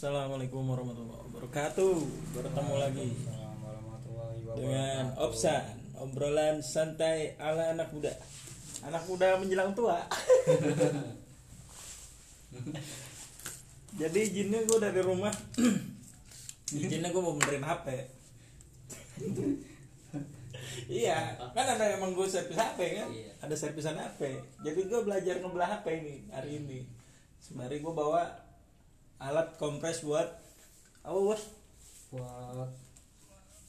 Assalamualaikum warahmatullahi wabarakatuh. Bertemu lagi dengan. Opsan, obrolan santai ala anak muda. Anak muda menjelang tua. Jadi izinnya gue dari rumah. izinnya gue mau benerin HP. iya, kan ada emang gue servis HP kan? Iya. Ada servisan HP. Jadi gue belajar ngebelah HP ini hari ini. Sembari gue bawa alat kompres buat apa bos? buat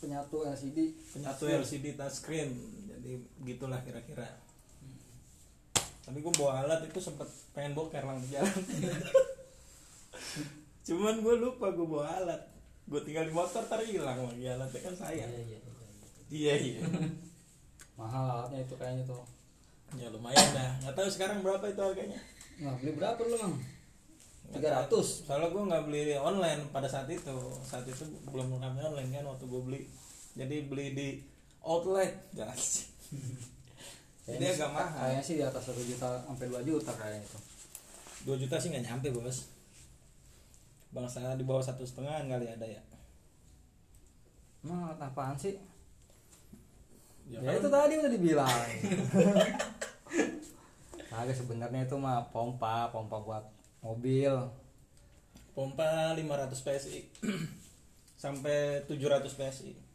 penyatu LCD penyatu LCD touchscreen jadi begitulah kira-kira. Tapi gue bawa alat itu sempet pengen boker langsung jalan. Cuman gue lupa gue bawa alat. Gue tinggal di motor tar hilang lagi alatnya kan saya iya iya iya. Iya. iya. Mahal alatnya itu kayaknya tuh. Ya lumayan dah. Nggak tahu sekarang berapa itu harganya. Nah beli berapa lu mang 300 tahu. soalnya gue nggak beli online pada saat itu. Saat itu belum ramai online kan waktu gue beli. Jadi beli di outlet. Gas jadi agak mahal. kayaknya sih di atas 1 juta sampai 2 juta kayaknya itu. 2 juta sih nggak nyampe bos. Bangsa di bawah satu setengah kali ada ya? Emang apaan sih? Ya, ya, kan? itu tadi udah dibilang. Kagak sebenarnya itu mah pompa pompa buat mobil. Pompa 500 PSI sampai 700 PSI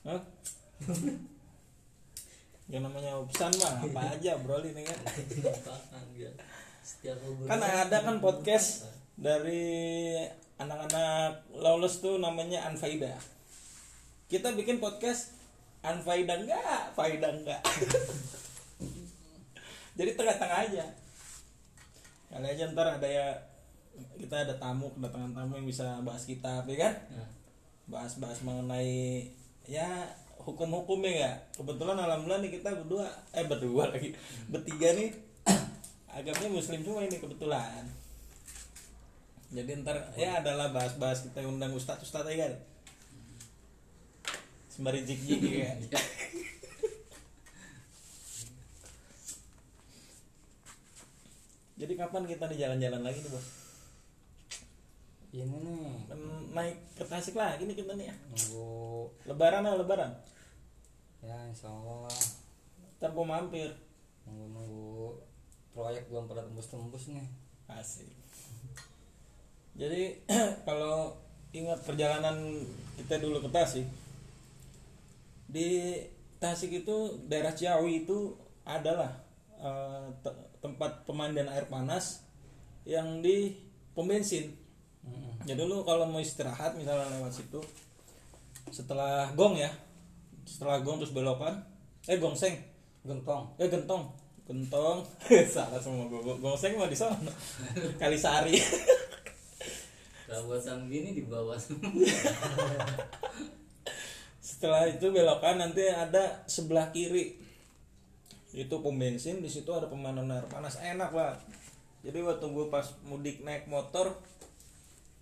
Hah? yang namanya opsan mah apa aja bro ini kan? Kan ada kan podcast dari anak-anak lawless tuh namanya Anfaida. Kita bikin podcast Anfaida enggak? Faida enggak jadi tengah-tengah aja. Kali aja ntar ada ya kita ada tamu kedatangan tamu yang bisa bahas kitab ya kan? Bahas-bahas mengenai ya hukum-hukumnya ya kebetulan alhamdulillah nih kita berdua eh berdua lagi. Bertiga nih agamanya muslim semua ini kebetulan. Jadi ntar ya adalah bahas-bahas kita undang ustadz ustadz ya kan? Sembari jik jik ya jadi kapan kita nih jalan-jalan lagi nih bos? Ini nih. Naik ke Tasik lagi nih kita nih ya. Nunggu. Lebaran lah lebaran? Ya insya Allah. Lah ntar gua mampir. Nunggu nunggu proyek belum pada tembus tembus nih. Asik. Jadi kalau ingat perjalanan kita dulu ke Tasik di Tasik itu daerah Ciawi itu adalah eh, te- tempat pemandian air panas yang di pom bensin. Jadi lu kalau mau istirahat misalnya lewat situ setelah gong ya setelah gong terus belokan eh gongseng. Gentong. Eh gentong. Gentong. Salah semua gue gongseng mah di sana. Kalisari Kawasan gini di bawah setelah itu belokan nanti ada sebelah kiri itu pom bensin di situ ada pemandian air panas. Enak lah jadi waktu gue pas mudik naik motor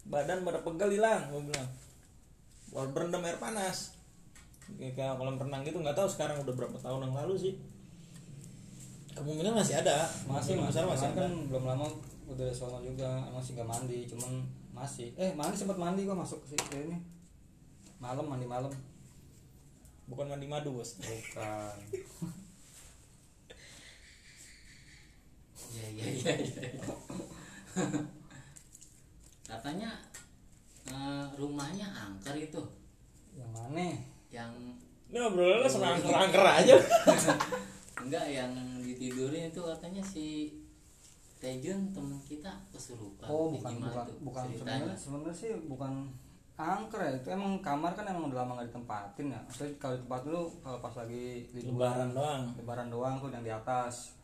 badan pada pegal hilang gue bilang. Wah, berendam air panas. Kayak kolam renang gitu nggak tahu sekarang udah berapa tahun yang lalu sih. Kemungkinan masih ada. Masih Kemungkinan mas besar masih ada. kan belum lama udah sono juga masih gak mandi cuman masih. Eh mandi sempat mandi gua masuk ke situ ini. Malam mandi malam. Bukan mandi madu bos. Bukan Iya iya iya. Katanya eh, rumahnya angker itu. Yang mana? Yang ini obrolannya sama angker-angker aja. Enggak yang ditidurin itu katanya si Tejun teman kita kesurupan. oh bukan bukan tuh bukan. sebenarnya sebenarnya sih bukan angker ya. Itu emang kamar kan emang udah lama gak ditempatin ya. Maksudnya kalau tempat dulu kalau pas lagi lebaran doang. Lebaran doang tuh yang di atas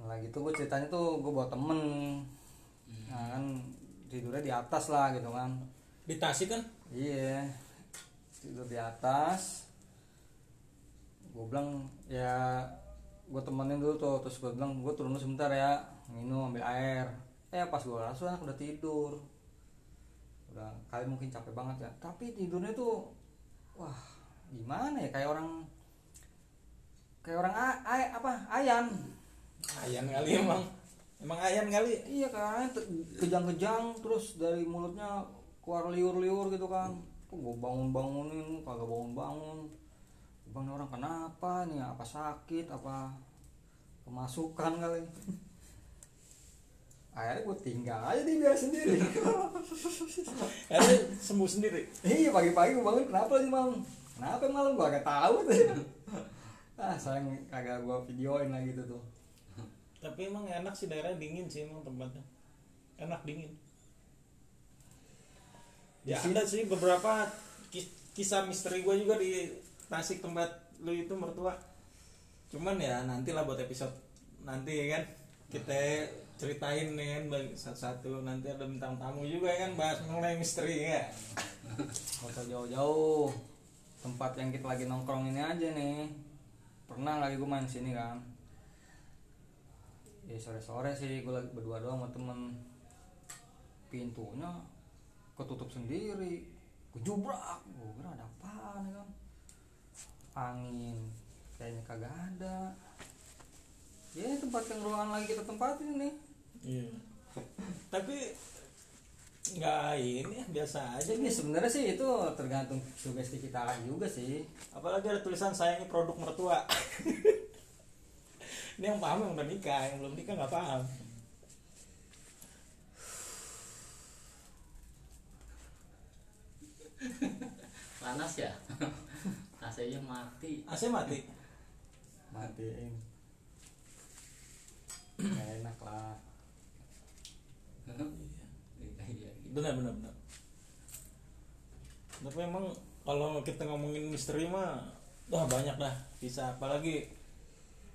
nah lagi tuh gue ceritanya tuh gue bawa temen. Nah kan tidurnya di atas lah gitu kan. Di Tasik kan? Iya. Tidur di atas. Gue bilang ya gue temenin dulu tuh. Terus gue bilang gue turun sebentar ya minum ambil air. Eh pas gue langsung udah tidur. Udah kali mungkin capek banget ya. Tapi tidurnya tuh wah gimana ya? Kayak orang kayak orang a, ay- apa ayam ayam kali emang. Emang ayam kali. Iya kan kejang-kejang terus dari mulutnya keluar liur-liur gitu kan. Gue bangun-bangunin kagak bangun-bangun. Bang orang kenapa nih apa sakit? Apa kemasukan kali? Akhirnya gue tinggal aja di biar sendiri. Akhirnya sembuh sendiri? Iya pagi-pagi gue bangun kenapa sih mam kenapa malam gue agak tahu tuh. Ah sayang kagak gue videoin lagi gitu tuh tapi emang enak sih daerah dingin sih emang tempatnya. Enak dingin. Ya Di ada sih beberapa kis- kisah misteri gue juga di Tasik tempat lu itu mertua. Cuman ya nantilah buat episode nanti ya kan? Kita ceritain nih kan satu-satu. Nanti ada bintang tamu juga ya kan? Bahas mengenai misteri ya usah jauh-jauh. Tempat yang kita lagi nongkrong ini aja nih. Pernah lagi gue main sini kan ya sore-sore sih gue lagi berdua doang sama temen. Pintunya ketutup sendiri. Kejubrak gue kira ada apaan ya kan? Angin. Kayaknya kagak ada. Ya tempat yang ruangan lagi kita tempatin nih. Iya. Tapi nggak ini biasa aja jadi sebenarnya sih itu tergantung sugesti kita lagi juga sih. Apalagi ada tulisan sayangi produk mertua ini yang paham yang udah nikah yang belum nikah nggak paham. Panas ya? AC-nya mati. AC mati? Matiin Nggak enak lah. Iya, iya, gitu. benar benar benar. Tapi emang kalau kita ngomongin misteri mah wah banyak dah. Bisa apalagi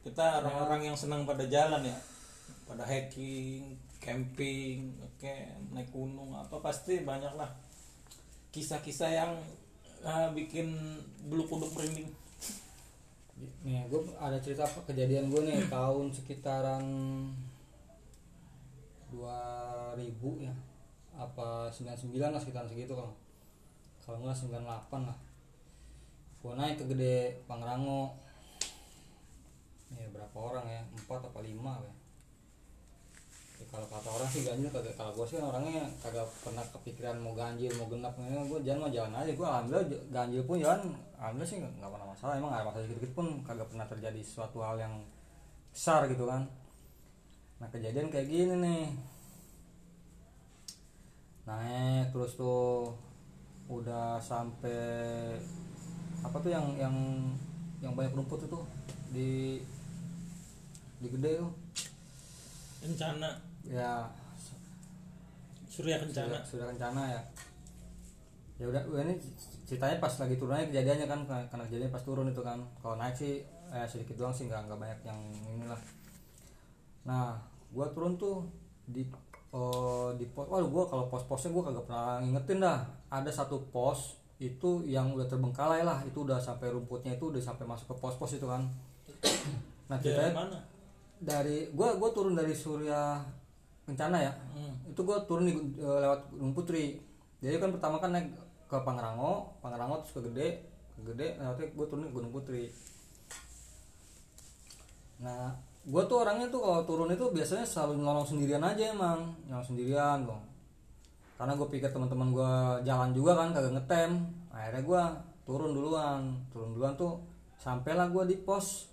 kita orang-orang yang senang pada jalan ya. Pada hiking camping oke naik gunung apa pasti banyak lah kisah-kisah yang ah, bikin bulu kuduk merinding. Nih gue ada cerita apa- kejadian gue nih tahun sekitaran 2000 ya. Apa 99 lah sekitaran segitu kalau kalau nggak 98 lah. Gue naik ke gede Pangrango ya berapa orang ya? Empat apa lima ya Ya, kalau kata orang sih ganjil kagak kalau gue sih orangnya kagak pernah kepikiran mau ganjil mau genap gue jalan mau jalan aja gue j- ganjil pun jalan alhamdulillah sih nggak pernah masalah. Emang ada masalah sedikit pun kagak pernah terjadi suatu hal yang besar gitu kan. Nah kejadian kayak gini nih. Naik terus tuh udah sampai apa tuh yang yang yang banyak rumput itu di di gede tuh. Kencana. Ya. Surya kencana. Sudah, sudah kencana ya. Ya udah ini ceritanya pas lagi turunnya kejadiannya kan karena karena kejadiannya pas turun itu kan. Kalau naik sih eh, sedikit doang sih nggak nggak banyak yang inilah. Nah gua turun tuh di oh, di pos waduh gua kalau pos-posnya gua kagak pernah ngingetin dah. Ada satu pos itu yang udah terbengkalai lah. Itu udah sampai rumputnya itu udah sampai masuk ke pos-pos itu kan. Nah ceritanya mana dari gua gua turun dari Surya Kencana ya. Hmm. itu gue turun di, eh, lewat Gunung Putri. Jadi kan pertama kan naik ke Pangrango Pangrango terus ke Gede ke Gede nanti gue turun ke Gunung Putri. Nah gue tuh orangnya tuh kalau turun itu biasanya selalu nolong sendirian aja emang nolong sendirian loh karena gue pikir teman-teman gue jalan juga kan kagak ngetem. Akhirnya gue turun duluan turun duluan tuh sampailah gue di pos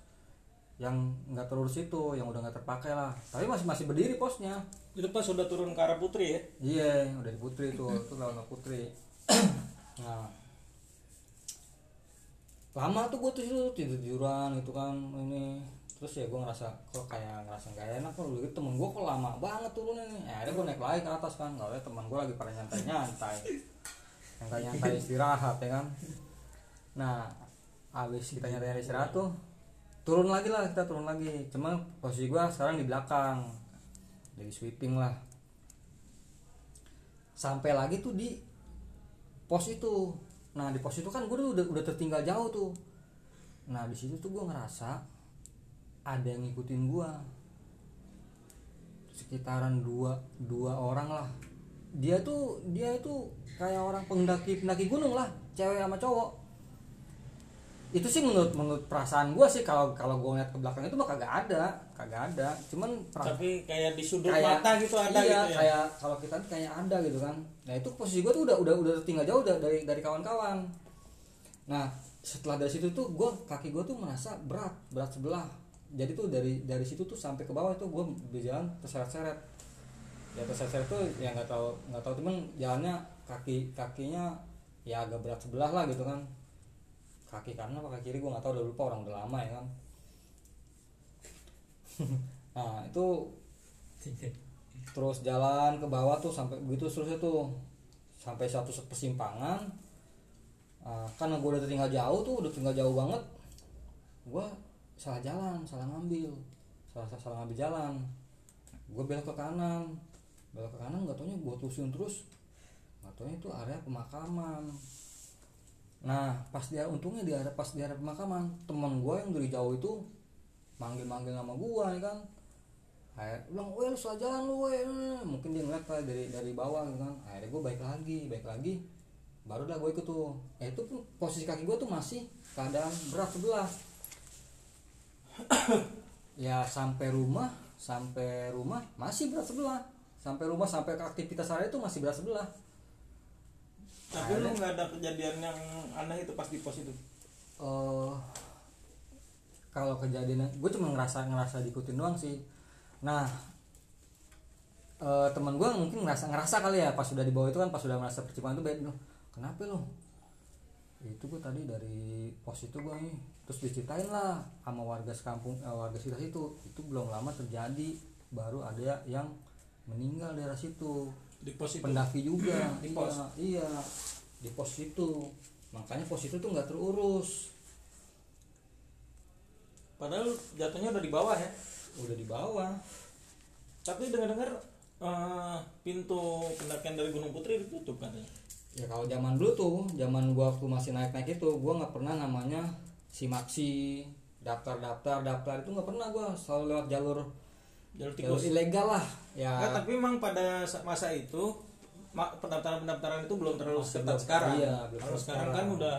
yang nggak terurus itu yang udah nggak terpakai lah. Tapi masih masih berdiri posnya. Itu pas sudah turun ke arah putri ya? Iya, udah di Putri tuh, itu lawan Putri. nah, lama tuh gue tuh situ tidur tiduran gitu kan ini. Terus ya gue ngerasa kok kayak ngerasa gak enak kok gitu. Temen gue kok lama banget turunnya nih. Ya, akhirnya gue naik lagi ke atas kan kalau teman gue lagi pada nyantai nyantai nyantai nyantai istirahat ya kan. Nah habis kita nyantai istirahat tuh turun lagi lah kita turun lagi. Cuma posisi gue sekarang di belakang. Jadi sweeping lah. Sampai lagi tuh di pos itu. Nah di pos itu kan gue udah udah tertinggal jauh tuh. Nah di situ tuh gue ngerasa ada yang ngikutin gue sekitaran dua dua orang lah. Dia tuh dia itu kayak orang pendaki pendaki gunung lah. Cewek sama cowok itu sih menurut menurut perasaan gue sih kalau kalau gue ngeliat ke belakang itu mah kagak ada kagak ada. Cuman tapi kayak di sudut kayak mata gitu ada iya, gitu ya? kayak kalau kita tuh kayak ada gitu kan. Nah itu posisi gue tuh udah udah udah tinggal jauh da- dari dari kawan-kawan. Nah setelah dari situ tuh gue kaki gue tuh merasa berat berat sebelah. Jadi tuh dari dari situ tuh sampai ke bawah itu gue berjalan terseret-seret. Ya terseret-seret tuh ya nggak tahu nggak tahu cuman jalannya kaki kakinya ya agak berat sebelah lah gitu kan kaki kanan apa kaki kiri gue nggak tahu udah lupa orang udah lama ya kan. Nah itu terus jalan ke bawah tuh sampai begitu terusnya tuh. Sampai satu persimpangan Ah, karena gue udah tinggal jauh tuh udah tinggal jauh banget. Gue salah jalan salah ngambil salah salah ngambil jalan. Gue belok ke kanan belok ke kanan nggak taunya gue terusin terus. Nggak taunya itu area pemakaman nah pas dia untungnya di pas di area pemakaman teman gue yang dari jauh itu manggil manggil nama gue ya kan? Akhirnya bilang weh lu salah jalan lu weh. Mungkin dia ngeliat dari dari bawah gitu kan? Akhirnya gue baik lagi baik lagi. Baru dah gue ikut tuh. Eh itu pun posisi kaki gue tuh masih keadaan berat sebelah. Ya sampai rumah sampai rumah masih berat sebelah. Sampai rumah sampai ke aktivitas hari itu masih berat sebelah tapi lu nggak ada kejadian yang aneh itu pas di pos itu? Eh kalau kejadian gue cuma ngerasa ngerasa diikutin doang sih. Nah eh teman gue mungkin ngerasa ngerasa kali ya pas sudah di bawah itu kan pas sudah merasa percikan itu beda. Kenapa lo itu gue tadi dari pos itu gue nih terus diceritain lah sama warga sekampung eh, warga sekitar situ. Itu belum lama terjadi. Baru ada yang meninggal daerah situ di pos itu? Pendaki juga. Di iya, pos? iya di pos itu. Makanya pos itu tuh nggak terurus. Padahal jatuhnya udah di bawah ya? Udah di bawah. Tapi dengar-dengar eh, pintu pendakian dari Gunung Putri ditutup katanya. Ya kalau zaman dulu tuh zaman gua waktu masih naik naik itu gua nggak pernah namanya simaksi daftar daftar daftar itu nggak pernah gua. Selalu lewat jalur jalur jalur tikus ilegal lah ya Nggak, tapi memang pada sa- masa itu ma- pendaftaran-pendaftaran itu belum terlalu ketat sekarang. iya, belum Kalau sekarang sekarang. kan udah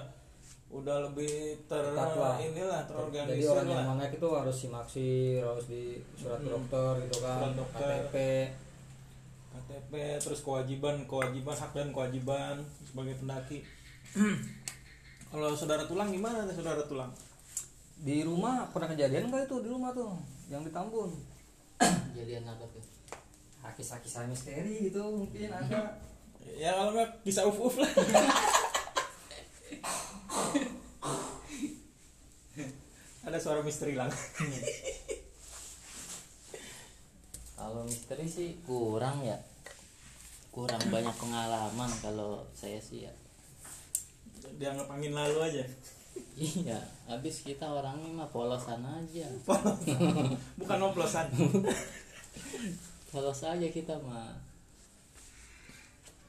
udah lebih ter lah. inilah jadi terorganisir orang yang lah. naik itu harus simaksi harus di surat Hmm. dokter gitu kan Surat dokter. KTP KTP terus kewajiban kewajiban hak dan kewajiban sebagai pendaki. Kalau saudara tulang gimana nih saudara tulang? di rumah pernah kejadian nggak itu di rumah tuh yang di Tambun Jadian apa tuh? kisah-kisah misteri gitu mungkin ada Ya kalau nggak bisa uf uf lah. Ada suara misteri lah. Kalau misteri sih kurang ya. Kurang banyak pengalaman kalau saya sih ya. Dianggap angin lalu aja. Iya, habis kita orangnya mah polosan aja. Bukan oplosan. Polos aja kita mah.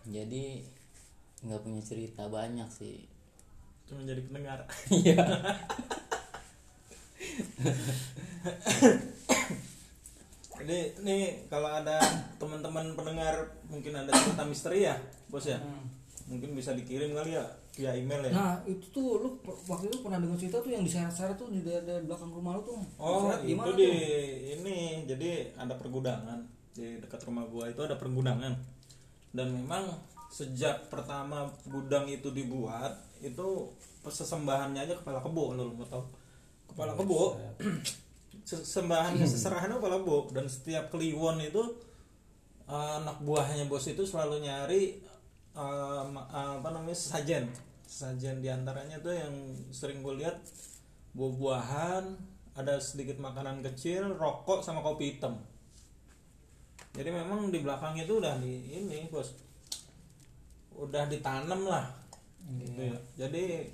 Jadi nggak punya cerita banyak sih. Cuma jadi pendengar. Iya. Jadi nih kalau ada teman-teman pendengar mungkin ada cerita misteri ya, bos ya. Mungkin bisa dikirim kali ya via email ya. nah itu tuh lu waktu itu pernah dengar cerita tuh yang diseret-seret tuh di daerah daerah belakang rumah lu tuh Oh, itu di tuh? ini jadi ada pergudangan di dekat rumah gua itu ada pergudangan. Dan memang sejak pertama gudang itu dibuat itu sesembahannya aja kepala kebo lu mau tahu. Kepala kebo sembahannya seserahannya kepala kebo dan setiap kliwon itu eh, anak buahnya bos itu selalu nyari ma- apa namanya sajen sajen di antaranya tuh yang sering gue lihat buah-buahan ada sedikit makanan kecil rokok sama kopi hitam. Jadi memang di belakang itu udah di ini bos. Udah ditanam lah. Gitu ya. jadi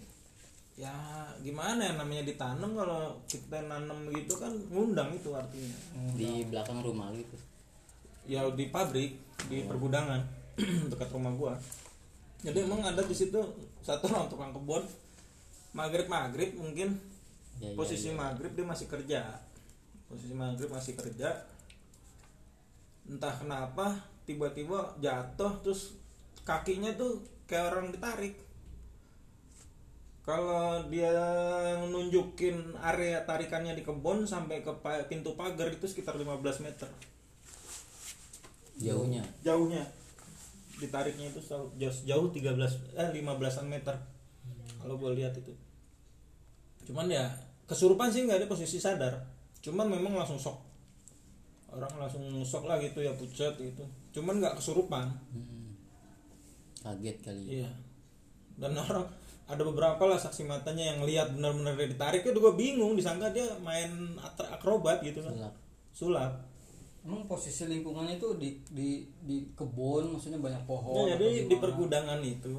ya gimana ya namanya ditanam kalau kita nanam gitu kan ngundang itu artinya. Di belakang rumah gitu. ya di pabrik di pergudangan dekat rumah gua. Jadi emang ada di situ satu orang tukang kebun. Maghrib maghrib mungkin. Ya, ya, posisi ya. maghrib dia masih kerja. Posisi maghrib masih kerja. Entah kenapa tiba-tiba jatuh terus kakinya tuh kayak orang ditarik. Kalau dia nunjukin area tarikannya di kebun sampai ke pintu pagar itu sekitar 15 meter. Jauhnya? Jauhnya ditariknya itu jauh jauh 13 eh 15an meter. Kalau gue lihat itu. Cuman ya kesurupan sih nggak ada posisi sadar. Cuman memang langsung shock. Orang langsung shock lah gitu ya pucat gitu. Cuman nggak kesurupan. Kaget kali. Ya iya. Dan orang ada beberapa lah saksi matanya yang lihat benar-benar ditarik itu gue bingung disangka dia main akrobat gitu kan. Sulap. sulap Emang posisi lingkungannya itu di di di kebun, maksudnya banyak pohon. Atau jadi di pergudangan itu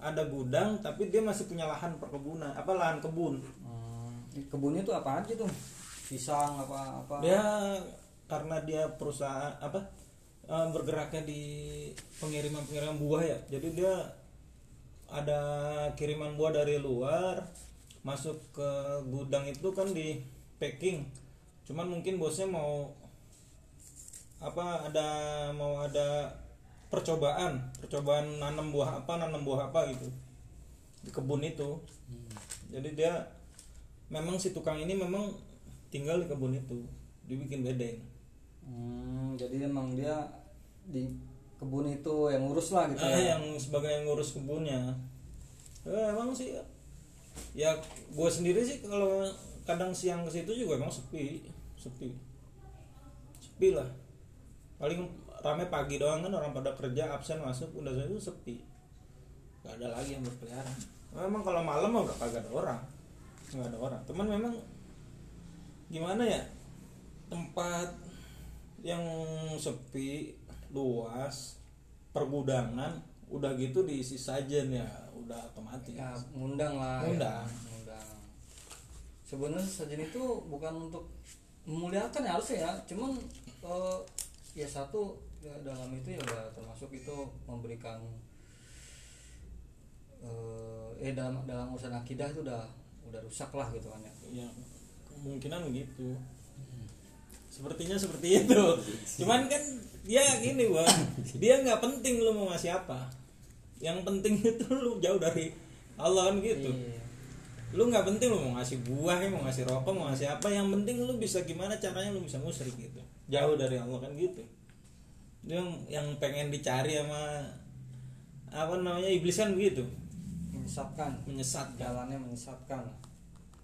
ada gudang tapi dia masih punya lahan perkebunan apa lahan kebun Hmm, kebunnya tuh apa aja tuh? Pisang apa apa? dia karena dia perusahaan apa eh, bergeraknya di pengiriman pengiriman buah ya jadi dia ada kiriman buah dari luar masuk ke gudang itu kan di packing cuman mungkin bosnya mau apa ada mau ada percobaan percobaan nanam buah apa nanam buah apa gitu. Di kebun itu. Jadi dia memang si tukang ini memang tinggal di kebun itu dibikin bedeng. Hmm, jadi emang dia di kebun itu yang ngurus lah gitu Ah, ya. yang sebagai yang ngurus kebunnya. Eh, emang sih ya gue sendiri sih kalau kadang siang ke situ juga emang sepi sepi. Sepi lah paling rame pagi doang kan orang pada kerja absen masuk udah itu sepi gak ada lagi yang berkeliaran memang kalau malam mah udah kagak ada orang nggak ada orang teman memang gimana ya tempat yang sepi luas pergudangan udah gitu diisi sajen ya udah otomatis Ya, ngundang lah. Ngundang. Ya, ngundang. Sebenarnya sajian itu bukan untuk memuliakan ya harusnya ya, cuman eh, ya satu ya, dalam itu ya udah termasuk itu memberikan eh, eh dalam dalam urusan akidah itu udah udah rusak lah gitu kan ya. ya kemungkinan begitu sepertinya seperti itu. Cuman kan dia gini bang. Dia nggak penting lu mau ngasih apa. Yang penting itu lu jauh dari Allah kan gitu. Iya. lu nggak penting lu mau ngasih buah ya, mau ngasih rokok mau ngasih apa. Yang penting lu bisa gimana caranya lu bisa musrik gitu jauh dari Allah kan gitu Itu yang yang pengen dicari sama apa namanya iblis kan begitu Menyesatkan. menyesatkan Jalannya menyesatkan.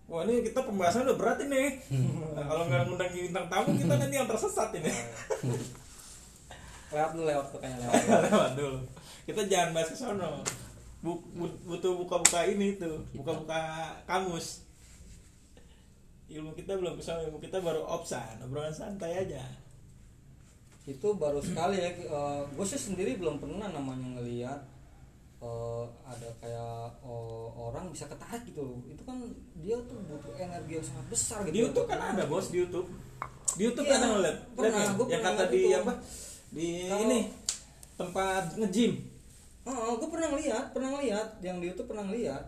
Wah ini kita pembahasan udah berat ini. Nah, kalau nggak ngundang bintang tamu kita nanti yang tersesat ini. Lewat dulu lewat kayaknya lewat. Lewat dulu. Kita jangan bahas ke sono. Bu- bu- butuh buka-buka ini tuh, buka-buka kamus. Ilmu kita belum ke sana, ilmu kita baru opsan, obrolan santai aja. itu baru sekali ya gue sih sendiri belum pernah namanya ngelihat eh, ada kayak eh, orang bisa ketarik gitu loh itu kan dia tuh butuh energi yang sangat besar gitu Di YouTube kan ada bos di YouTube. Di YouTube Iya, ada ngeliat. pernah, nggak? gua Yang kata di itu. apa? Di Kalau- ini tempat nge-gym. oh, gue pernah ngeliat pernah ngeliat yang di YouTube pernah ngeliat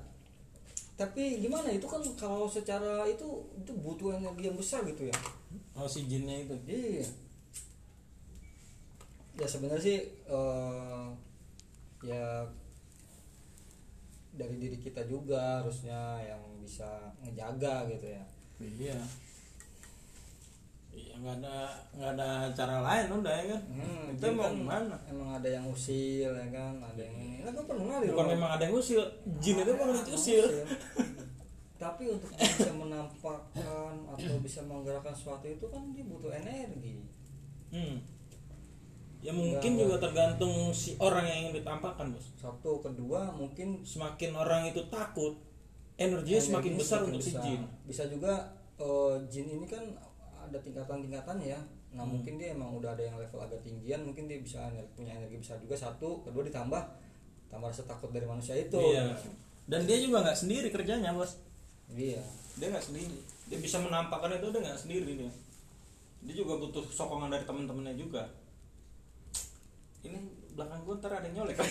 tapi gimana itu kan kalau secara itu itu butuh energi yang besar gitu ya Oh si jinnya itu. iya ya sebenarnya sih eh, ya dari diri kita juga harusnya yang bisa ngejaga gitu ya Iya. Iya nggak ada nggak ada cara lain udah ya kan. Hmm, Kita jin mau kan gimana? Emang ada yang usil ya kan, ada yang ini. Nah, gue pernah di Bukan memang ada yang usil, jin itu memang diusil. usil. Tapi untuk bisa menampakkan atau bisa menggerakkan sesuatu itu kan dia butuh energi. Hmm. Ya mungkin Nggak, juga tergantung si orang yang ingin ditampakkan bos. Satu, kedua mungkin Semakin orang itu takut, energinya semakin energinya besar semakin untuk si jin. Bisa juga eh, jin ini kan ada tingkatan-tingkatan ya. Nah Hmm. mungkin dia emang udah ada yang level agak tinggian, mungkin dia bisa ener- punya energi besar juga satu, kedua ditambah tambah rasa takut dari manusia itu. Iya. Dan dia juga nggak sendiri kerjanya bos. Iya. Dia nggak sendiri. Dia bisa menampakkan itu dia nggak sendiri dia. Dia juga butuh sokongan dari teman-temannya juga. Ini belakang gue ntar ada yang nyolek.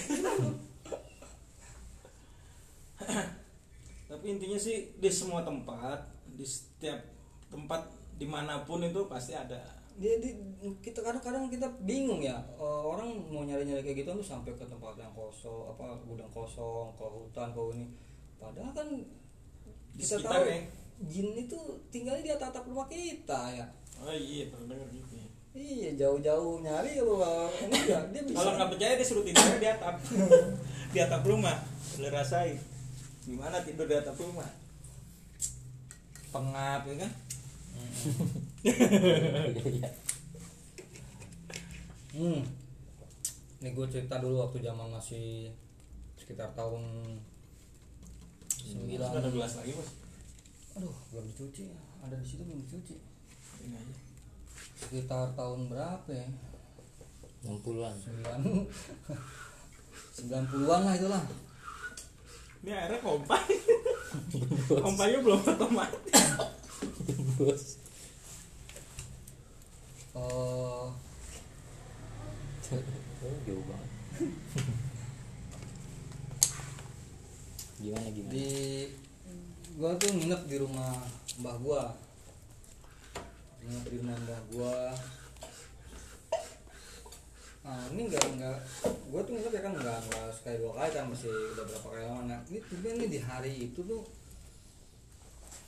Tapi intinya sih di semua tempat, di setiap tempat di mana pun itu pasti ada. Jadi kita kadang-kadang kita bingung ya eh, orang mau nyari-nyari kayak gitu tuh sampai ke tempat yang kosong apa gudang kosong ke hutan ke ini padahal kan Di kita tahu ya. jin itu tinggalnya di atap rumah kita ya oh iya pernah dengar gitu ya. iya jauh-jauh nyari enggak dia bisa kalau nggak percaya dia suruh tidur di atap di atap rumah lu rasain gimana tidur di atap rumah pengap ya kan. Hmm. Ini gue cerita dulu waktu zaman masih sekitar tahun sembilan ada gelas lagi bos. Aduh belum dicuci. Ya ada di situ belum dicuci. Ini aja. Sekitar tahun berapa ya? 60-an sembilan. Sembilan puluhan lah itulah. Ini airnya kompai kompainya belum otomatis bos. Eh, oh, jauh banget. Gimana gimana? Di gua tuh nginep di rumah mbah gua. Nginep di rumah mbah gua. Ah ini enggak enggak gua tuh nginep ya kan enggak enggak sekali dua kali kan masih udah berapa kali lama nah ini tiba nih di hari itu tuh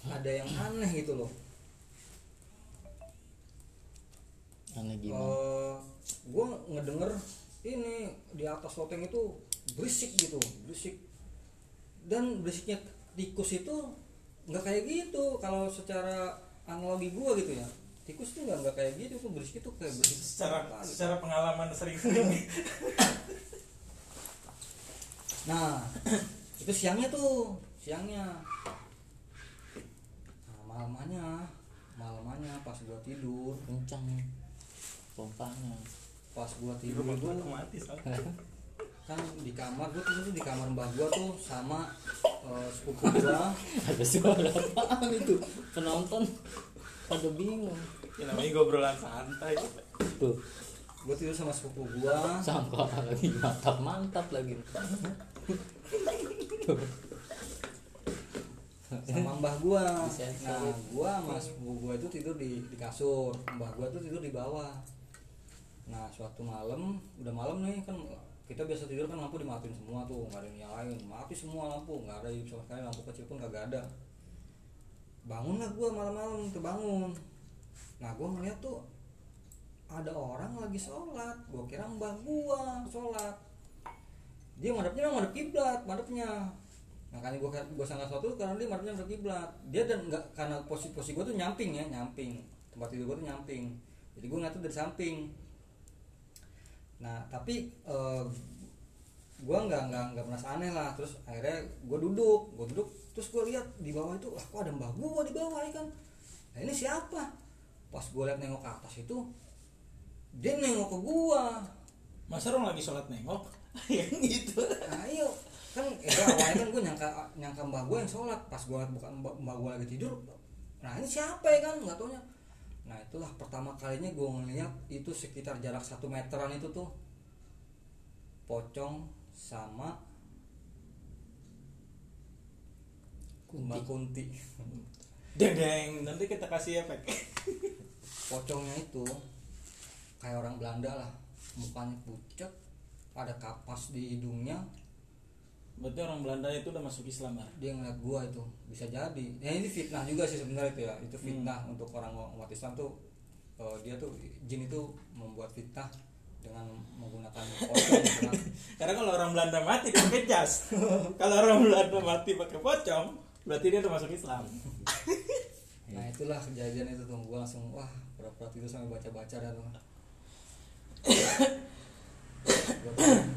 ada yang aneh gitu loh. Aneh gimana Eh, gua ngedenger ini di atas loteng itu berisik gitu berisik. Dan berisiknya tikus itu nggak kayak gitu kalau secara analogi gua gitu ya. Tikus tuh nggak nggak kayak gitu tuh berisik itu kayak berisik. Secara apa gitu. secara pengalaman sering-sering. Nah itu siangnya tuh siangnya malamannya malamannya pas gua tidur. Kencang pompanya. Pas gua tidur itu kan di kamar gua tuh di kamar mbah gua tuh sama eh, sepupu gua. Ada suara apaan itu? Penonton pada bingung. Ya namanya gobrolan santai tuh. Gua tidur sama sepupu gua. Sangka lagi mantap mantap lagi. tuh sama mbah gua. Nah gua sama sepupu gua itu tidur di, di kasur. Mbah gua tuh tidur di bawah. Nah suatu malam udah malam nih kan kita biasa tidur kan lampu dimatiin semua tuh nggak ada yang nyalain. Mati semua lampu nggak ada sama sekali lampu kecil pun kagak ada. Bangunlah gua malam-malam terbangun. Nah gua ngeliat tuh ada orang lagi sholat. Gua kira mbah gua sholat. Dia madepnya memang madep kiblat madepnya makanya gua gua sangka suatu karena dia madepnya madep kiblat. Dia dan nggak karena posisi posisi gua tuh nyamping ya nyamping. Tempat tidur gua tuh nyamping. Jadi gua ngeliat tuh dari samping. Nah tapi eh, gua nggak nggak nggak merasa aneh lah. Terus akhirnya gua duduk gua duduk terus gua lihat di bawah itu ah kok ada mbah gua di bawah ya kan? Nah ini siapa? Pas gua lihat nengok ke atas itu dia nengok ke gua. Masa orang lagi sholat nengok? Ya gitu. Nah iya kan eh, awalnya kan gue nyangka nyangka mbak gue yang sholat. Pas gue bukan mbak, mbak gue lagi tidur nah ini siapa ya kan? Nggak taunya. Nah itulah pertama kalinya gue ngeliat itu sekitar jarak satu meteran itu tuh pocong sama mbak kunti. Deng nanti kita kasih efek. Pocongnya itu kayak orang Belanda lah. Mukanya pucat ada kapas di hidungnya berarti orang Belanda itu udah masuk Islam ya dia ngeliat gua itu bisa jadi. Ya ini fitnah juga sih sebenarnya itu ya. Itu fitnah untuk orang umat Islam tuh eh, dia tuh jin itu membuat fitnah dengan menggunakan pocong gitu kan. karena kalau orang Belanda mati dia pakai jas. Kalau orang Belanda mati pakai pocong berarti dia udah masuk Islam. Nah itulah kejadian itu tuh. Gua langsung wah pura-pura tidur sampai baca-baca dan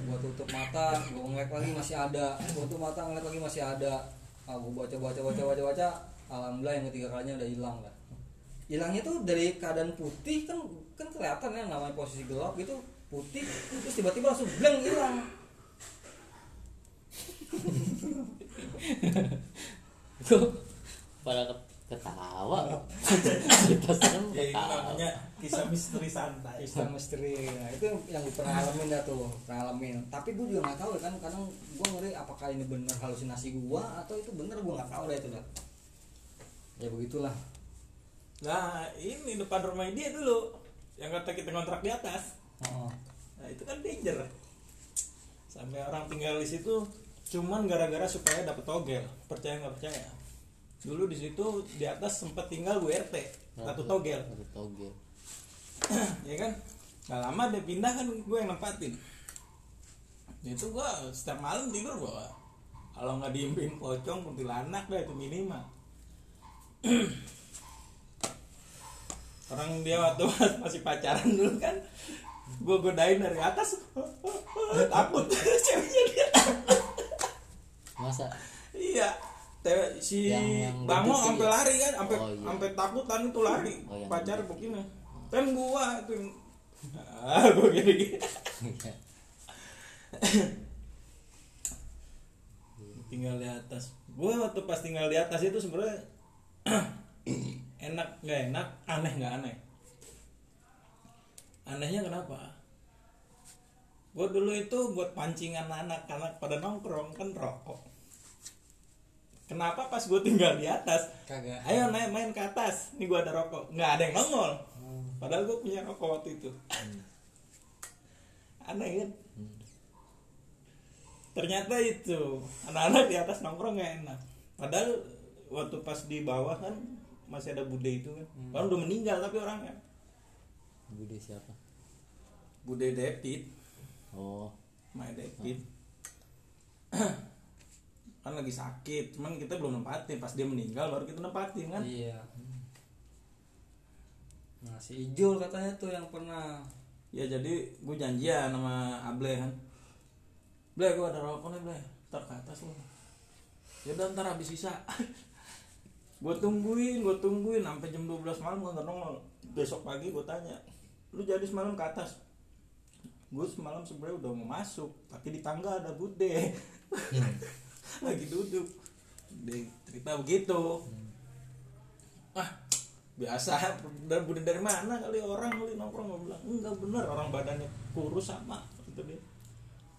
gua tutup mata gua ngeliat lagi masih ada. Gua tutup mata ngeliat lagi masih ada. Ah, gua baca baca baca baca baca alhamdulillah yang ketiga kalinya udah hilang lah hilangnya tuh dari keadaan putih kan kan kelihatan ya namanya posisi gelap gitu putih terus tiba-tiba langsung blank hilang. Tuh pada ketawa. Kita serem ya ketawa. namanya kisah misteri santai. Kisah misteri nah, itu yang gue pernah alamin dah tuh pernah alamin. Tapi gue juga nggak tahu kan kadang gue ngeri apakah ini bener halusinasi gue atau itu bener gue nggak tahu dah itu dah. Ya begitulah. Nah ini depan rumah dia dulu yang kata kita kontrak di atas. Oh. nah itu kan danger. Sampai orang tinggal di situ cuman gara-gara supaya dapat togel. Percaya nggak percaya dulu di situ di atas sempat tinggal Bu RT Ratu Togel. Ratu togel. Ya kan? Nggak lama dia pindah kan gue yang nempatin. Itu gue setiap malam tidur gue kalau nggak diimpin pocong kuntilanak deh itu minimal. Orang dia waktu masih pacaran dulu kan gue godain dari atas. Takut ceweknya dia. Masa? Iya Tewe- si Yang- yang Bango sampai iya. lari kan sampai Oh, iya. sampai takutan itu lari. Oh, yang pacar begini. Kan gua itu ah gua gini gini. Tinggal di atas. Gua waktu pas tinggal di atas itu sebenarnya enak nggak enak aneh nggak aneh. Anehnya kenapa? Gua dulu itu buat pancingan anak-anak pada nongkrong kan rokok kenapa pas gue tinggal di atas? Kagak. ayo naik main ke atas. Nih gue ada rokok. Nggak ada yang nongol. Padahal gue punya rokok waktu itu. Aneh kan? Ternyata itu anak-anak di atas nongkrong nggak enak. Padahal waktu pas di bawah kan masih ada bude itu kan? Orang udah meninggal tapi orangnya. Bude siapa? Bude David. Oh. My David kan lagi sakit cuman kita belum nempatin. Pas dia meninggal baru kita nempatin kan? Iya. Nah si Ijul katanya tuh yang pernah. Ya jadi gue janjian sama Able kan. Ble gue ada rokok nih Ble. Ntar ke atas lo ya udah ntar habis sisa. Gue tungguin gue tungguin. Sampai jam 12 malam gue nggak nongol. Besok pagi gue tanya lu jadi semalam ke atas? Gue semalam sebenarnya udah mau masuk tapi di tangga ada bude lagi duduk. Dia cerita begitu. Ah biasa. Dan bude dari mana kali orang kali nongkrong gue bilang enggak bener orang badannya kurus sama gitu dia.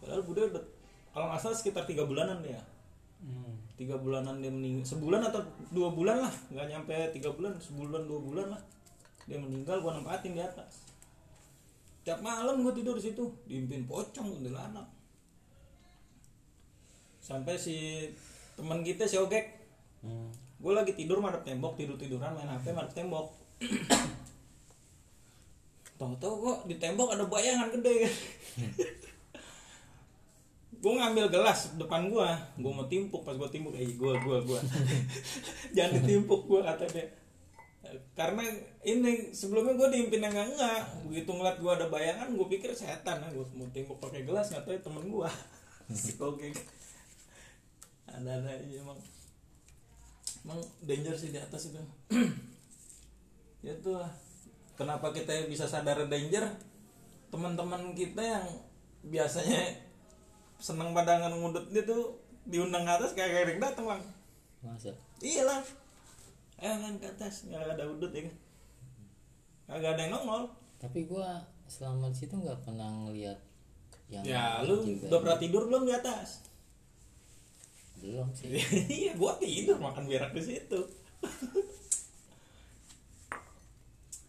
Padahal bude udah kalau nggak salah sekitar tiga bulanan dia. Hmm, tiga bulanan dia meninggal sebulan atau dua bulan lah. Nggak nyampe tiga bulan sebulan dua bulan lah. Dia meninggal gua nempatin di atas. Tiap malam gua tidur di situ. Diimpin pocong kuntilanak sampai si teman kita si Ogek. Hmm. gue lagi tidur madep tembok tidur tiduran main hp madep tembok. Tahu-tahu kok di tembok ada bayangan gede. Gue ngambil gelas depan gue gue mau timpuk pas gue timpuk eh gue gue gue jangan ditimpuk gue kata dia. Karena ini sebelumnya gue diimpin yang enggak enggak begitu ngeliat gue ada bayangan gue pikir setan gue mau timpuk pakai gelas nggak tahu temen gue oke ada ada aja emang. Emang danger sih di atas itu. Ya itu lah. kenapa kita bisa sadar danger? Teman-teman kita yang biasanya seneng padangan ngudut itu diundang ke atas kayak kayak yang datang lang masa? Iyalah. Eh kan ke atas. Nggak ada udut ya kan? Kagak ada yang nongol. Tapi gua selama di situ nggak pernah ngeliat yang ya lu udah pernah tidur belum di atas belum sih. Iya gua tidur makan berak di situ.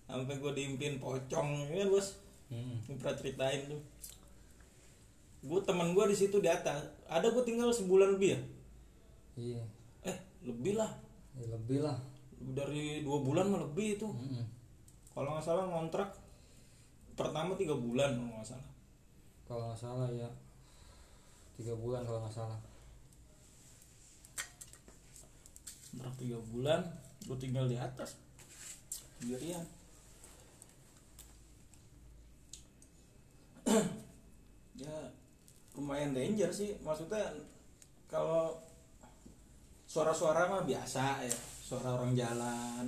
Sampai gua diimpin pocong. Ya bos. Hmm. Gua pernah ceritain tuh. Gue teman gue di situ di atas. Ada gue tinggal sebulan lebih ya? Iya. eh lebih lah. Ya, lebih lah. dari dua bulan mah lebih itu. Hmm. kalau nggak salah ngontrak pertama tiga bulan kalau nggak salah. Kalau nggak salah ya. Tiga bulan kalau nggak salah. Ngontrak tiga bulan gue tinggal di atas. Sendirian. Ya lumayan danger sih. Maksudnya kalau suara-suara mah biasa ya. Suara orang jalan.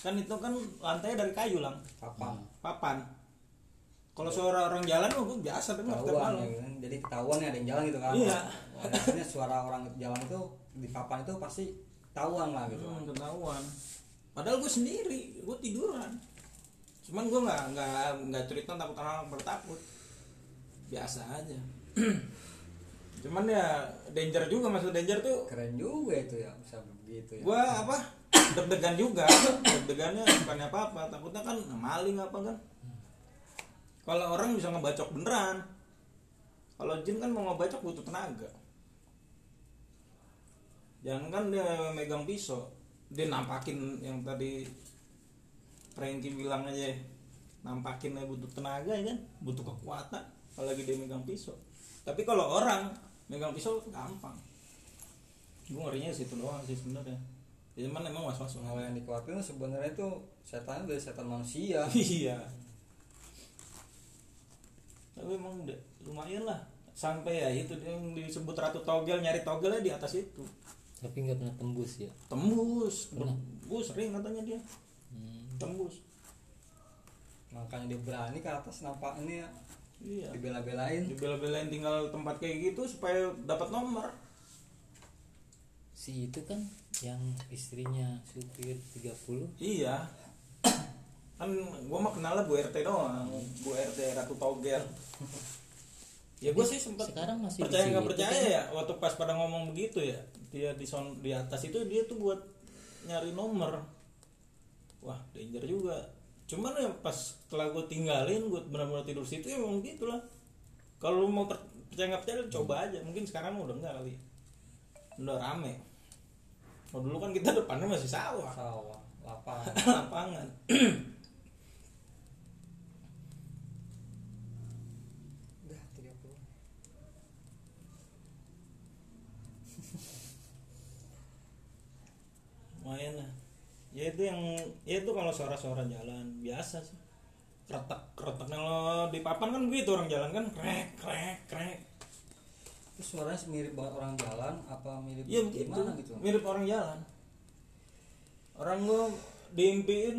Kan itu kan lantai dari kayu lang. Kapan? papan. Kalau suara orang jalan mah gue biasa dengar tiap Ketahuan malam. ya kan. Jadi ketahuan ya ada yang jalan gitu kan. Iya. Biasanya suara orang jalan itu di papan itu pasti ketahuan lah gitu. Hmm, ketahuan. Padahal gue sendiri, gue tiduran. Cuman gue nggak nggak nggak cerita takut orang bertakut. Biasa aja. Cuman ya danger juga maksud danger tuh. Keren juga itu ya bisa begitu ya. Gue apa? Deg-degan juga. Deg-degannya bukannya apa-apa. Takutnya kan maling apa kan. Kalau orang bisa ngebacok beneran. Kalau jin kan mau ngebacok butuh tenaga. Jangan kan dia megang pisau. Dia nampakin yang tadi Frankie bilang aja. Nampakin aja butuh tenaga ya kan? Butuh kekuatan apalagi dia megang pisau. Tapi kalau orang megang pisau gampang. Gue ngerinya situ doang sih sebenarnya. Ya, cuman emang was was Hal yang dikhawatirkan sebenarnya itu setan dari setan manusia. iya. Tapi emang lumayan lah. Sampai ya itu dia yang disebut ratu togel nyari togelnya di atas itu tapi nggak pernah tembus ya? Tembus. Gue sering katanya dia. Hmm. tembus. Makanya dia berani ke atas nampak ini ya. Iya. Dibela-belain. dibela-belain tinggal tempat kayak gitu supaya dapat nomor. Si itu kan yang istrinya supir 30 iya. Kan gue mah kenalnya Bu RT doang. Bu RT Ratu Togel ya gue sih sempat sekarang masih percaya nggak situ percaya kan? ya waktu pas pada ngomong begitu ya dia di son di atas itu dia tuh buat nyari nomor. Wah danger juga. Cuman ya pas setelah gue tinggalin gue benar-benar tidur situ ya emang gitu lah kalau lu mau per- percaya nggak percaya coba aja. Mungkin sekarang udah enggak kali udah rame. Kalau dulu kan kita depannya masih sawah. Sawah, lapangan. lapangan Udah 30. Lumayan lah ya itu yang ya itu kalau suara-suara jalan biasa sih. Kretek kretek. Kalau di papan kan begitu orang jalan kan krek krek krek. Itu suaranya mirip banget orang jalan apa mirip iya begitu. gimana gitu? mirip orang jalan. Orang gue diimpiin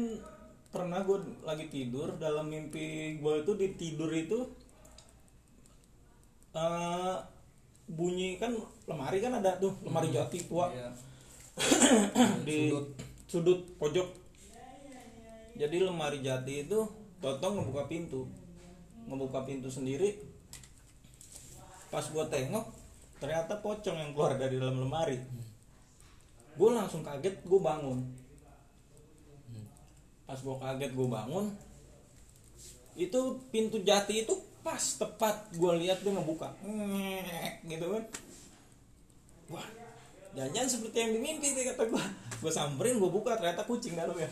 pernah gue lagi tidur dalam mimpi gue itu di tidur itu eh bunyi kan lemari kan ada tuh lemari jati tua. Iya. Di Sudut. sudut. pojok. Jadi lemari jati itu Totong ngebuka pintu. Ngebuka pintu sendiri. Pas gua tengok ternyata pocong yang keluar dari dalam lemari. Gue langsung kaget gue bangun. Pas gue kaget gue bangun itu pintu jati itu pas tepat gue lihat dia ngebuka. Gitu kan. Wah jangan seperti yang dimimpi sih kata gue gue samperin gue buka ternyata kucing dalamnya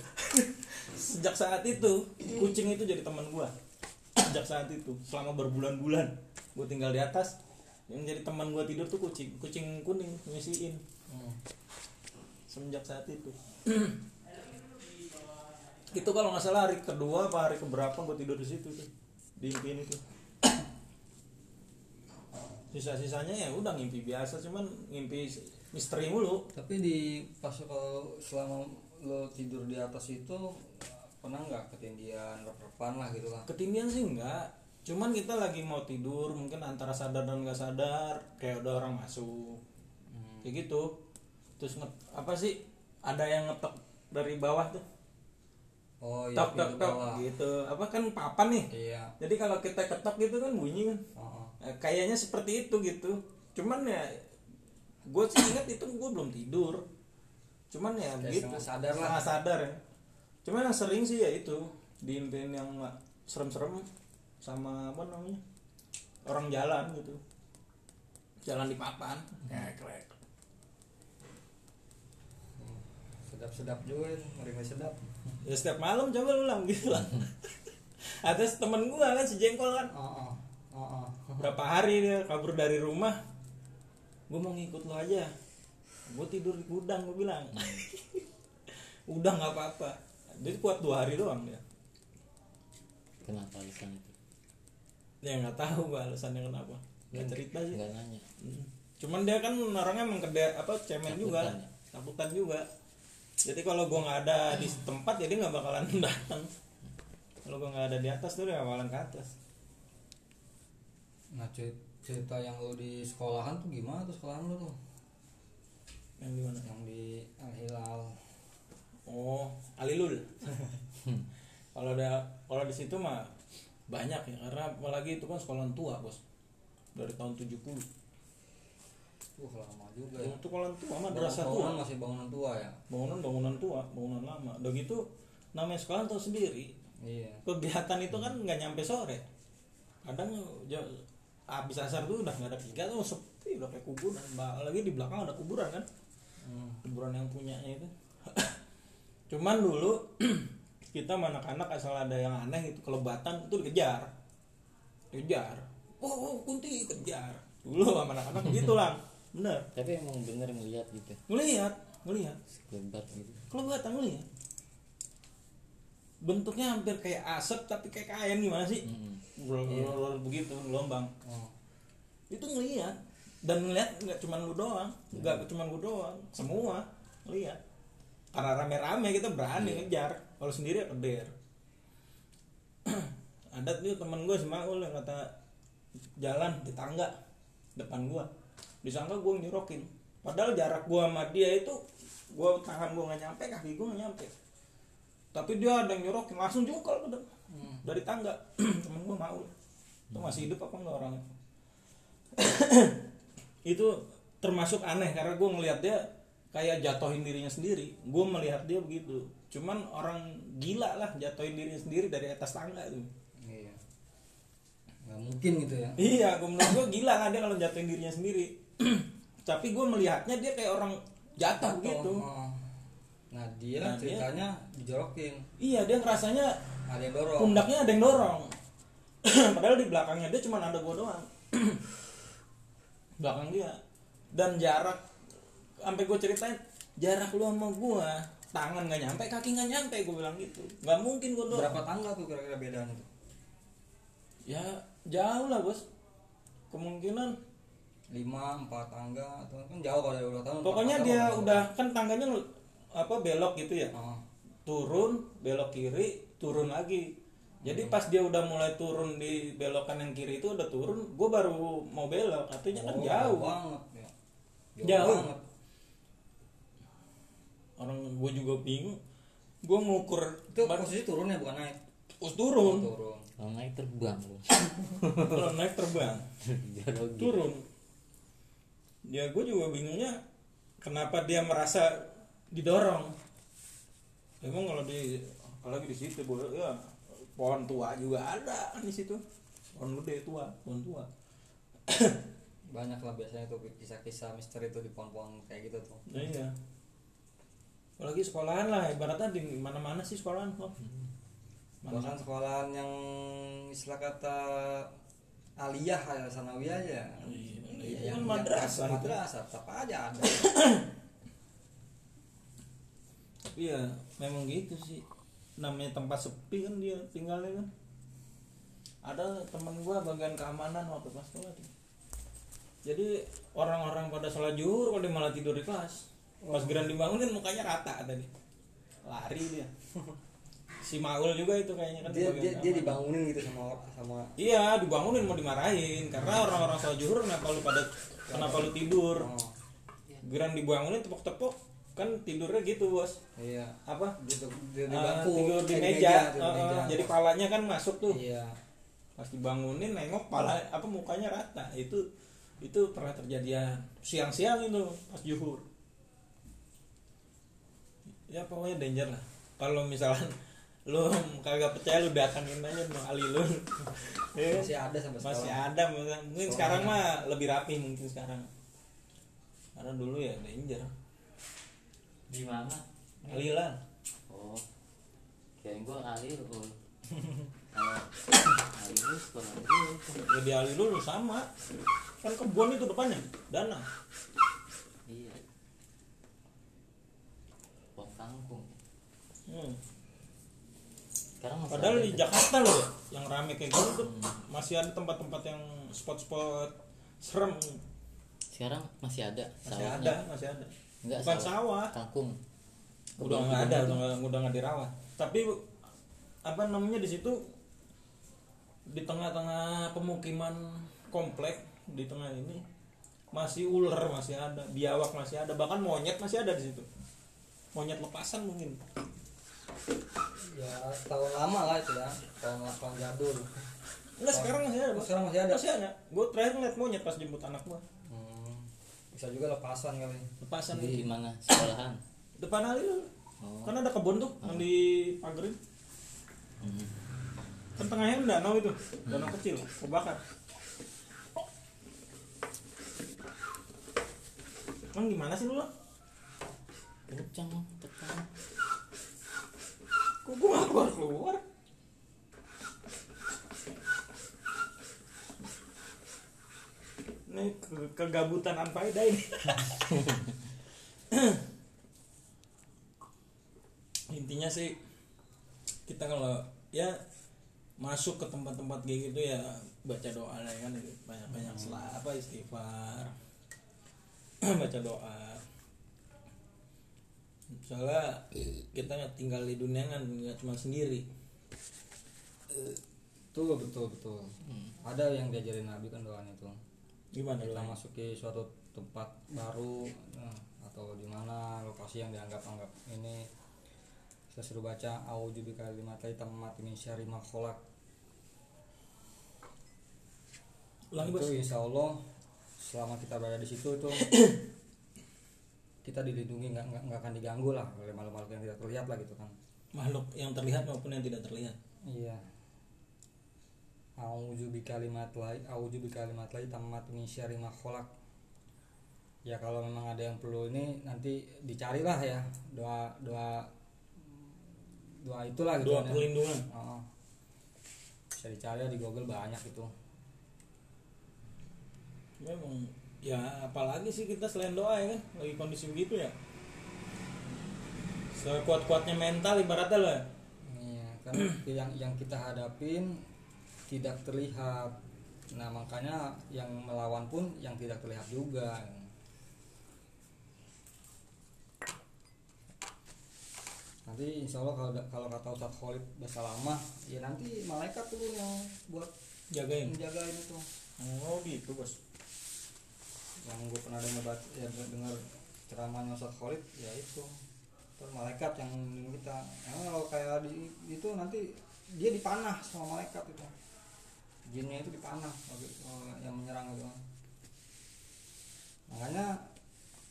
sejak saat itu kucing itu jadi teman gue sejak saat itu selama berbulan-bulan. Gue tinggal di atas. Yang jadi teman gue tidur tuh kucing. Kucing kuning ngisiin Hmm. semenjak saat itu. Itu kalau nggak salah hari kedua apa hari keberapa gue tidur di situ tuh. Di impian itu. Sisa-sisanya ya udah ngimpi biasa cuman ngimpi misteri mulu. Tapi di pas kalau selama lo tidur di atas itu pernah nggak ketindian rep-repan lah gitu lah. ketindian sih enggak cuman kita lagi mau tidur mungkin antara sadar dan nggak sadar kayak udah orang masuk. Kayak gitu. Terus nge- apa sih ada yang ngetok dari bawah tuh? Oh iya tok tok tok gitu. Apa kan papan nih? Iya. jadi kalau kita ketok gitu kan bunyi kan. Oh, kayaknya seperti itu gitu. Cuman ya gue sih ingat itu gue belum tidur. Cuman ya Kayak gitu. sadar lah. Sadar ya. Cuman yang sering sih ya itu diimpiin yang serem-serem sama apa namanya orang jalan gitu. Jalan di papan. Krek krek. Sedap-sedap juga ngeri sedap. ya setiap malam coba lu ulang gitu lah. Ada temen gue kan si jengkol kan. Oh, oh. Oh, oh. berapa hari dia kabur dari rumah gue mau ngikut lo aja. Gue tidur di gudang gue bilang. Udah nggak apa-apa. Dia kuat dua hari doang dia. Kenapa alasan itu? Ya nggak tahu gue alasannya kenapa. Nggak cerita sih. nggak nanya. Hmm. cuman dia kan orangnya emang kede apa cemen juga. Takutan ya? takutan juga. Jadi kalau gue nggak ada di tempat jadi nggak bakalan datang. Kalau gue nggak ada di atas tuh dia bakalan ke atas. Nah cer- cerita yang lo di sekolahan tuh gimana tuh sekolahan lo tuh? yang di mana Yang di Al Hilal. Oh, Alilul. kalau ada kalau di situ mah banyak ya karena apalagi itu kan sekolah tua, Bos. Dari tahun 70. Wah lama juga ya. Itu sekolah tua madrasah Bangunan tua. masih bangunan tua ya. Bangunan-bangunan tua, bangunan lama. Udah gitu namanya sekolah tahu sendiri. Iya. Kegiatan itu kan nggak nyampe sore. Kadang habis asar tuh udah nggak ada kegiatan, tuh sepi udah kayak kuburan. Apalagi di belakang ada kuburan kan. Hmm. kuburan yang punyanya itu. Cuman dulu kita anak-anak asal ada yang aneh itu kelebatan itu dikejar. Kejar oh, oh kunti kejar dulu sama anak-anak gitu lah bener. Tapi emang bener ngeliat gitu. Ngelihat ngelihat lebat gitu. Kelebatan ngelihat bentuknya hampir kayak asap tapi kayak kain gimana sih? Mm. Blur, begitu gelombang. Oh. itu ngelihat dan ngelihat nggak cuma lu doang nggak cuma lu doang semua ngelihat karena rame-rame kita berani ngejar kalau sendiri keder ada tuh temen gue si Maul yang kata jalan di tangga depan gua. Disangka gue nyurokin. Padahal jarak gua sama dia itu gua tangan gua nggak nyampe kaki gua nggak nyampe tapi dia ada yang nyurokin langsung jungkel ke depan dari tangga. Temen gua Maul itu masih hidup apa enggak orangnya? Itu termasuk aneh karena gue ngelihat dia kayak jatuhin dirinya sendiri. Gue melihat dia begitu. Cuman orang gila lah jatuhin dirinya sendiri dari atas tangga itu. Iya. Nggak mungkin gitu ya. iya gue menurut gue gila lah dia kalau jatuhin dirinya sendiri. Tapi gue melihatnya dia kayak orang jatuh gitu. Oh. Nah dia Nah, dia- ceritanya dijorokin, iya dia ngerasanya ada yang dorong. pundaknya ada yang dorong. Padahal di belakangnya dia cuma ada gue doang. Belakang dia. Dan jarak sampai gue ceritain jarak lu sama gue tangan nggak nyampe kaki nggak nyampe gue bilang gitu. Nggak mungkin gue doang Berapa tangga tuh kira-kira bedanya tuh? ya jauh lah bos. Kemungkinan. Lima, empat tangga atau kan jauh kalau dari udah tahun. pokoknya dia udah kan tangganya apa belok gitu ya Oh. turun belok kiri turun lagi jadi pas dia udah mulai turun di belokan yang kiri itu udah turun gue baru mau belok artinya kan Oh, jauh banget ya. Jauh. banget. orang gue juga bingung gue ngukur Itu posisi turun ya bukan naik. terus turun Turun. kalau naik terbang lu kalau naik terbang turun ya gue juga bingungnya kenapa dia merasa didorong emang kalau di apalagi di situ gue ya pohon tua juga ada kan di situ pohon gede tua pohon tua Banyak lah biasanya tuh kisah-kisah misteri itu di pohon-pohon kayak gitu tuh. Nah, iya apalagi sekolahan lah ibaratnya di mana-mana sih sekolahan kok Bahkan sekolahan yang istilah kata aliyah ya sanawiyah ya. Iya, kan madrasah gitu. madrasah tetap aja ada. Tapi ya memang gitu sih. Namanya tempat sepi kan dia tinggalnya kan. Ada teman gua bagian keamanan waktu pas sekolah tuh jadi orang-orang pada sholat zuhur kalau dia malah tidur di kelas. Pas geran dibangunin mukanya rata tadi. Lari dia. Si Maul juga itu kayaknya kan di dia dia, dia dibangunin gitu sama sama iya dibangunin mau dimarahin. Karena orang-orang sholat zuhur kenapa lu pada kenapa lu tidur? Oh, geran dibangunin tepok-tepok kan tidurnya gitu bos. Iya. Apa? Di, di, di Ah, bangku tidur di eh, meja, di Ah, meja. ah, jadi palanya kan masuk tuh. Iya. Pas dibangunin nengok pala apa mukanya rata. Itu itu pernah terjadian siang-siang itu pas juhur. Ya pokoknya danger lah. Kalau misalnya lu kagak percaya lu datangin aja sama Ali lu. Ya, masih ada sampai masih sekarang. ada mungkin sekarang. mah lebih rapi mungkin sekarang. Karena dulu ya danger di mana Ali lah oh kayak gua kali lu kalau kali lu sekolah dulu sama kan kebun itu depannya danau iya Pom kangkung Hmm. sekarang Padahal ada di. Jakarta loh ya, yang rame kayak gitu tuh masih ada tempat-tempat yang spot-spot serem. sekarang masih ada Masih sawahnya. ada, masih ada. Enggak Bukan sawah, kangkung udah nggak ada, udah nggak udah nggak dirawat. Tapi apa namanya di situ di tengah-tengah pemukiman komplek di tengah ini masih ular masih ada, biawak masih ada, bahkan monyet masih ada di situ. Monyet lepasan mungkin. ya tahun lama lah itu ya tahun tahun jadul Enggak, sekarang masih ada. Oh, sekarang masih ada? Masih ada. Gue terakhir ngeliat monyet pas jemput anak gua. Hmm. bisa juga lepasan kali. Lepasan di mana? Sekolahan. Depan Ali lu Oh. kan ada kebun tuh yang di pagerin. Hmm. kan tengahnya danau itu. Danau kecil kebakar emang gimana sih lu lo kencang tekan. Kok gua keluar keluar ini ke- kegabutan anfaedah ini. Intinya sih kita kalau ya masuk ke tempat-tempat kayak gitu ya baca doa lah ya kan banyak-banyak selah apa istighfar. Baca doa. Soalnya kita nggak tinggal di dunia kan nggak cuma sendiri. Betul betul. Betul ada yang diajarin nabi kan doanya tuh gimana kita masuk ke suatu tempat baru nah, atau di mana lokasi yang dianggap anggap ini. Kita suruh baca auzu bikalimatai tammati min syarri ma khalaq. Ulangi, itu insya Allah selama kita berada di situ itu kita dilindungi nggak nggak akan diganggu lah oleh makhluk-makhluk yang tidak terlihat lah gitu kan. Makhluk yang terlihat maupun yang tidak terlihat. Iya Auzu bikalimat lai auzu bikalimat lai tamat min syarri ma khalaq. Ya kalau memang ada yang perlu ini nanti dicarilah ya doa doa doa itulah gitu doa kan ya. perlindungan Oh. Bisa dicari di Google banyak itu. memang ya apalagi sih kita selain doa ya kan lagi kondisi begitu ya sekuat-kuatnya mental ibaratnya lah Iya, kan yang yang kita hadapin tidak terlihat. Nah, makanya yang melawan pun yang tidak terlihat juga. Nanti insya Allah kalau kalau kata Ustaz Khalid bahasa lama, ya nanti malaikat turun yang buat jagain menjaga ini tuh. oh gitu bos Yang gue pernah dengar ya, dengar ceramahnya Ustaz Khalid, ya itu. Terus malaikat yang kita. Emang kalau kayak di itu nanti dia dipanah sama malaikat itu. Jinnya itu dipanah eh, yang menyerang itu. Makanya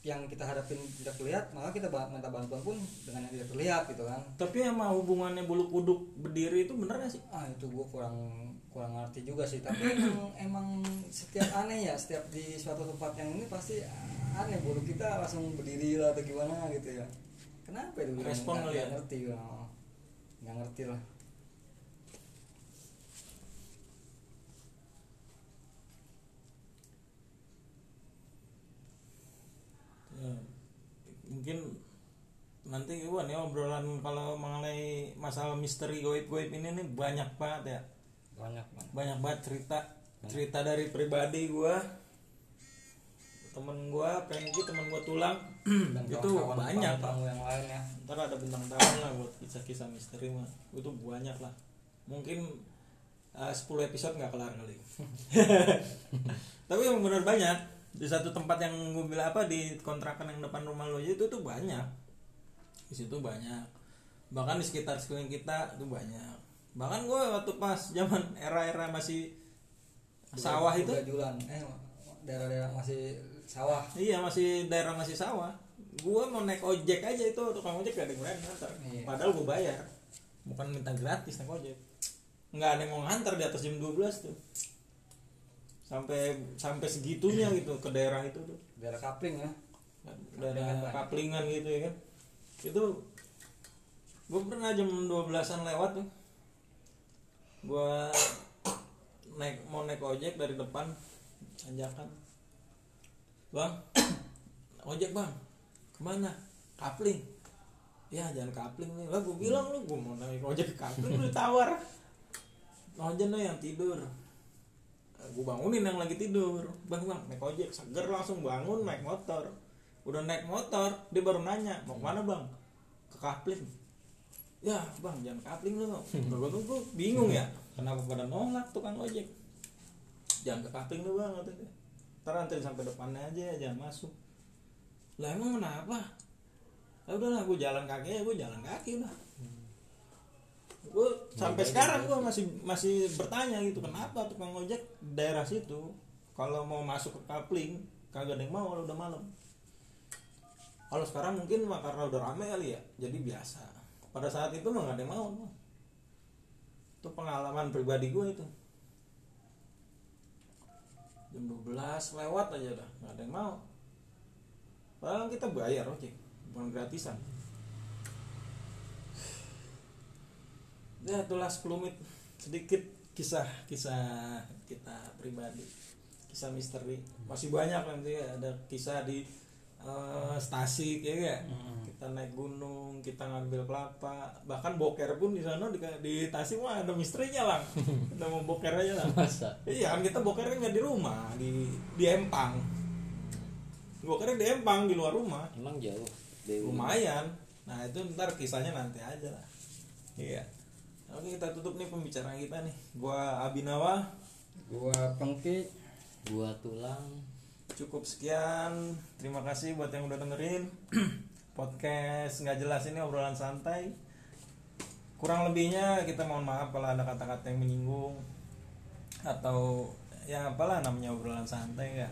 yang kita hadapin tidak terlihat, maka kita minta bantuan pun dengan yang tidak terlihat gitu kan. tapi sama hubungannya bulu kuduk berdiri itu bener gak sih Ah itu gue kurang kurang ngerti juga sih. Tapi emang, emang setiap aneh ya, setiap di suatu tempat yang ini pasti aneh bulu kita langsung berdiri lah atau gimana gitu ya. Kenapa itu? Gua Respon nggak- kali ya? ngerti gua. nggak ngerti lah. Ya, mungkin nanti Iwan ya obrolan kalau mengenai masalah misteri goib-goib ini nih banyak banget ya. Banyak banget. banyak banget cerita. Cerita dari pribadi gua temen gua Pengki temen gua tulang. Dan itu banyak lah. tamu yang lain ya. ntar ada bintang tamu lah buat kisah-kisah misteri mah. Itu banyak lah. Mungkin uh, 10 episode nggak kelar kali. Tapi emang bener banyak di satu tempat yang gue bilang apa di kontrakan yang depan rumah lo aja itu tuh banyak di situ banyak bahkan di sekitar sekeliling kita itu banyak bahkan gue waktu pas zaman era-era masih sawah itu Julan. Eh daerah-daerah masih sawah. Iya masih daerah masih sawah. Gua mau naik ojek aja itu tukang ojek gak ada yang berani ngantar. Iya. Padahal gua bayar. Bukan minta gratis naik ojek. Nggak ada yang mau ngantar di atas jam 12 tuh. Sampai sampai segitunya gitu ke daerah itu tuh. Daerah kapling ya. Daerah kaplingan gitu ya kan. Itu gua pernah jam 12-an lewat tuh. Gua naik mau naik ojek dari depan tanjakan bang ojek bang ke mana kapling ya jangan kapling nih lah gue bilang lu gue mau naik ojek ke kapling lu ditawar ojek lo yang tidur gue bangunin yang lagi tidur. Bang bang naik ojek. Seger langsung bangun naik motor. Udah naik motor dia baru nanya mau ke mana bang? Ke kapling. Ya bang jangan kapling lu gue gue bingung ya kenapa pada nolak tukang ojek? Jangan ke kapling lu bang kata dia ntar anterin sampai depannya aja jangan masuk. Lah emang kenapa? Ya udahlah gue jalan kaki ya gue jalan kaki udah gue sampai sekarang gue masih masih bertanya gitu kenapa tukang ojek daerah situ kalau mau masuk ke kapling kagak ada yang mau kalau udah malam. Kalau sekarang mungkin mah karena udah rame kali ya jadi biasa. Pada saat itu mah gak ada yang mau. Itu pengalaman pribadi gue itu. Jam 12 lewat aja dah nggak ada yang mau. Padahal kita bayar ojek bukan gratisan ya itulah 10 menit. Sedikit kisah kisah kita pribadi. Kisah misteri. Masih banyak nanti ada kisah di eh, stasi ya gak? kita naik gunung kita ngambil kelapa. Bahkan boker pun di sana di, di Tasik mah ada misterinya lang. Kita mau boker aja lah masa? Iya kan kita boker nggak di rumah di di Empang. Bokernya di Empang di luar rumah. Emang jauh Dewi lumayan. Nah itu ntar kisahnya nanti aja lah. Iya oke kita tutup nih pembicaraan kita nih. Gua Abinawa. Gua pengki. Gua tulang. Cukup sekian. Terima kasih buat yang udah dengerin. Podcast nggak jelas ini obrolan santai. Kurang lebihnya kita mohon maaf kalau ada kata-kata yang menyinggung. Atau ya apalah namanya obrolan santai ya.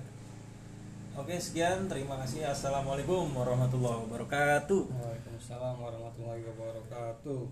Oke sekian. Terima kasih. Assalamualaikum warahmatullahi wabarakatuh. Waalaikumsalam warahmatullahi wabarakatuh